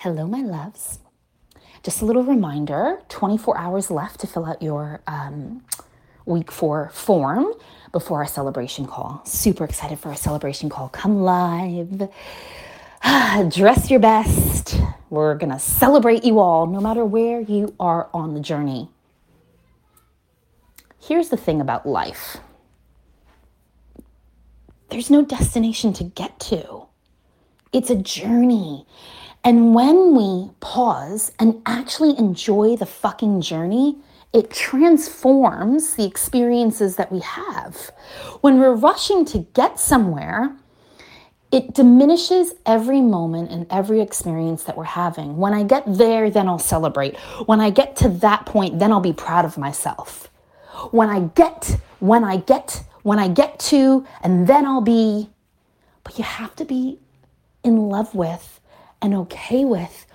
Hello, my loves. Just a little reminder 24 hours left to fill out your um, week four form before our celebration call. Super excited for our celebration call. Come live. Dress your best. We're going to celebrate you all, no matter where you are on the journey. Here's the thing about life there's no destination to get to, it's a journey. And when we pause and actually enjoy the fucking journey, it transforms the experiences that we have. When we're rushing to get somewhere, it diminishes every moment and every experience that we're having. When I get there, then I'll celebrate. When I get to that point, then I'll be proud of myself. When I get, when I get, when I get to, and then I'll be. But you have to be in love with and okay with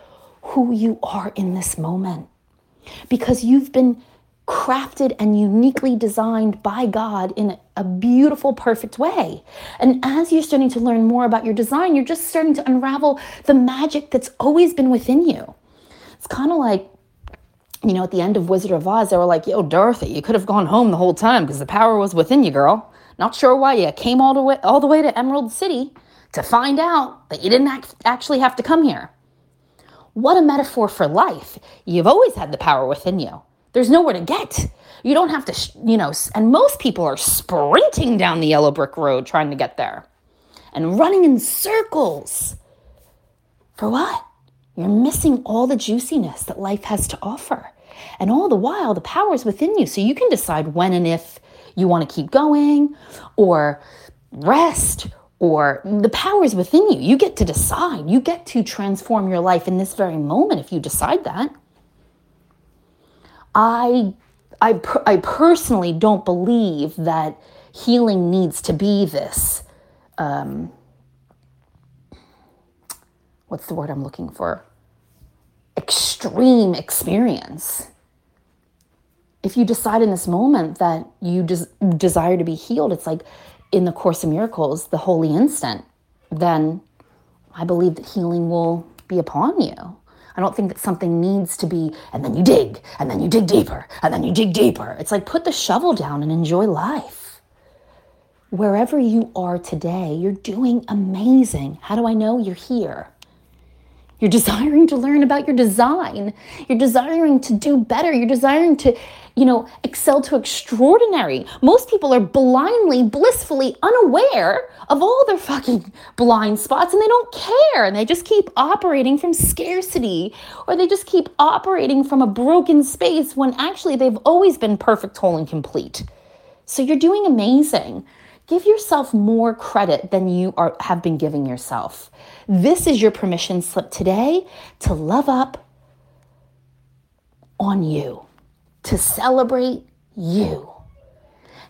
who you are in this moment because you've been crafted and uniquely designed by God in a beautiful, perfect way. And as you're starting to learn more about your design, you're just starting to unravel the magic that's always been within you. It's kind of like, you know, at the end of Wizard of Oz, they were like, yo, Dorothy, you could have gone home the whole time because the power was within you, girl. Not sure why you came all the way all the way to Emerald City to find out that you didn't act- actually have to come here. What a metaphor for life. You've always had the power within you. There's nowhere to get. You don't have to, you know, and most people are sprinting down the yellow brick road trying to get there and running in circles. For what? You're missing all the juiciness that life has to offer. And all the while, the power is within you. So you can decide when and if you want to keep going or rest or the power is within you. You get to decide. You get to transform your life in this very moment if you decide that. I, I, I personally don't believe that healing needs to be this. Um, what's the word I'm looking for? Extreme experience. If you decide in this moment that you des- desire to be healed, it's like in the Course of Miracles, the holy instant, then I believe that healing will be upon you. I don't think that something needs to be, and then you dig, and then you dig deeper, and then you dig deeper. It's like put the shovel down and enjoy life. Wherever you are today, you're doing amazing. How do I know you're here? You're desiring to learn about your design. You're desiring to do better. You're desiring to you know, excel to extraordinary. Most people are blindly, blissfully unaware of all their fucking blind spots and they don't care and they just keep operating from scarcity or they just keep operating from a broken space when actually they've always been perfect, whole, and complete. So you're doing amazing. Give yourself more credit than you are, have been giving yourself. This is your permission slip today to love up on you to celebrate you.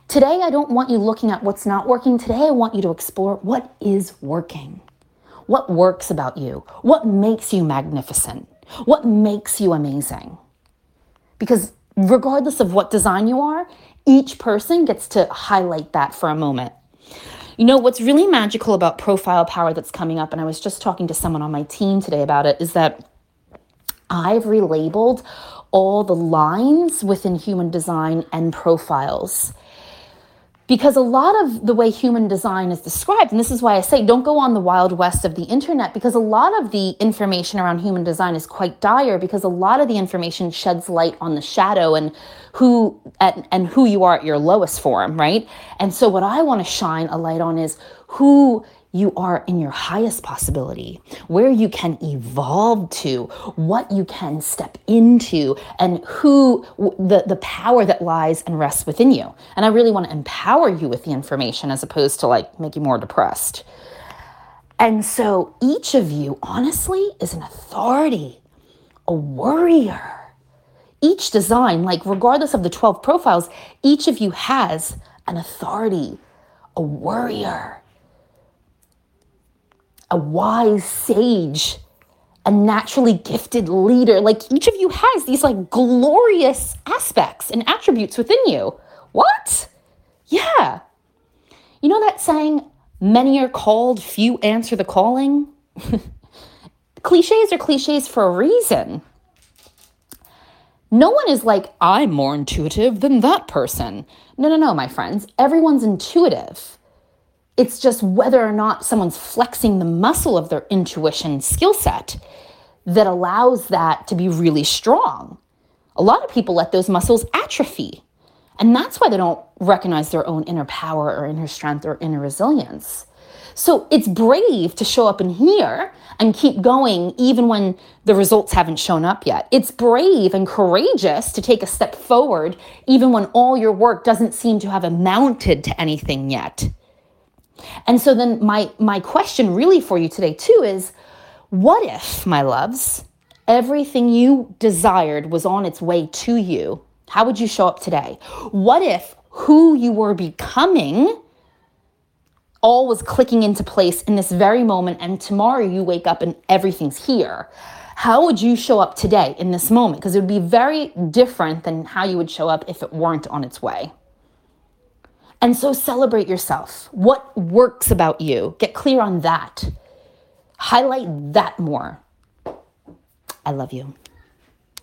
Today, I don't want you looking at what's not working. Today, I want you to explore what is working. What works about you? What makes you magnificent? What makes you amazing? Because regardless of what design you are, each person gets to highlight that for a moment. You know, what's really magical about profile power that's coming up, and I was just talking to someone on my team today about it, is that I've relabeled all the lines within human design and profiles. Because a lot of the way human design is described, and this is why I say don't go on the wild west of the internet, because a lot of the information around human design is quite dire, because a lot of the information sheds light on the shadow and who and, and who you are at your lowest form, right? And so what I want to shine a light on is who you are in your highest possibility, where you can evolve to, what you can step into, and who the, the power that lies and rests within you. And I really want to empower you with the information as opposed to like make you more depressed. And so each of you, honestly, is an authority, a warrior. Each design, like regardless of the 12 profiles, each of you has an authority, a warrior a wise sage, a naturally gifted leader. Like each of you has these like glorious aspects and attributes within you. What? Yeah. You know that saying, many are called, few answer the calling? cliches are cliches for a reason. No one is like, I'm more intuitive than that person. No, no, no, my friends. Everyone's intuitive. It's just whether or not someone's flexing the muscle of their intuition skill set that allows that to be really strong. A lot of people let those muscles atrophy. And that's why they don't recognize their own inner power or inner strength or inner resilience. So it's brave to show up in here and keep going even when the results haven't shown up yet. It's brave and courageous to take a step forward even when all your work doesn't seem to have amounted to anything yet. And so then my my question really for you today too is what if, my loves, everything you desired was on its way to you? How would you show up today? What if who you were becoming all was clicking into place in this very moment, and tomorrow you wake up and everything's here. How would you show up today in this moment? Because it would be very different than how you would show up if it weren't on its way. And so celebrate yourself. What works about you? Get clear on that. Highlight that more. I love you.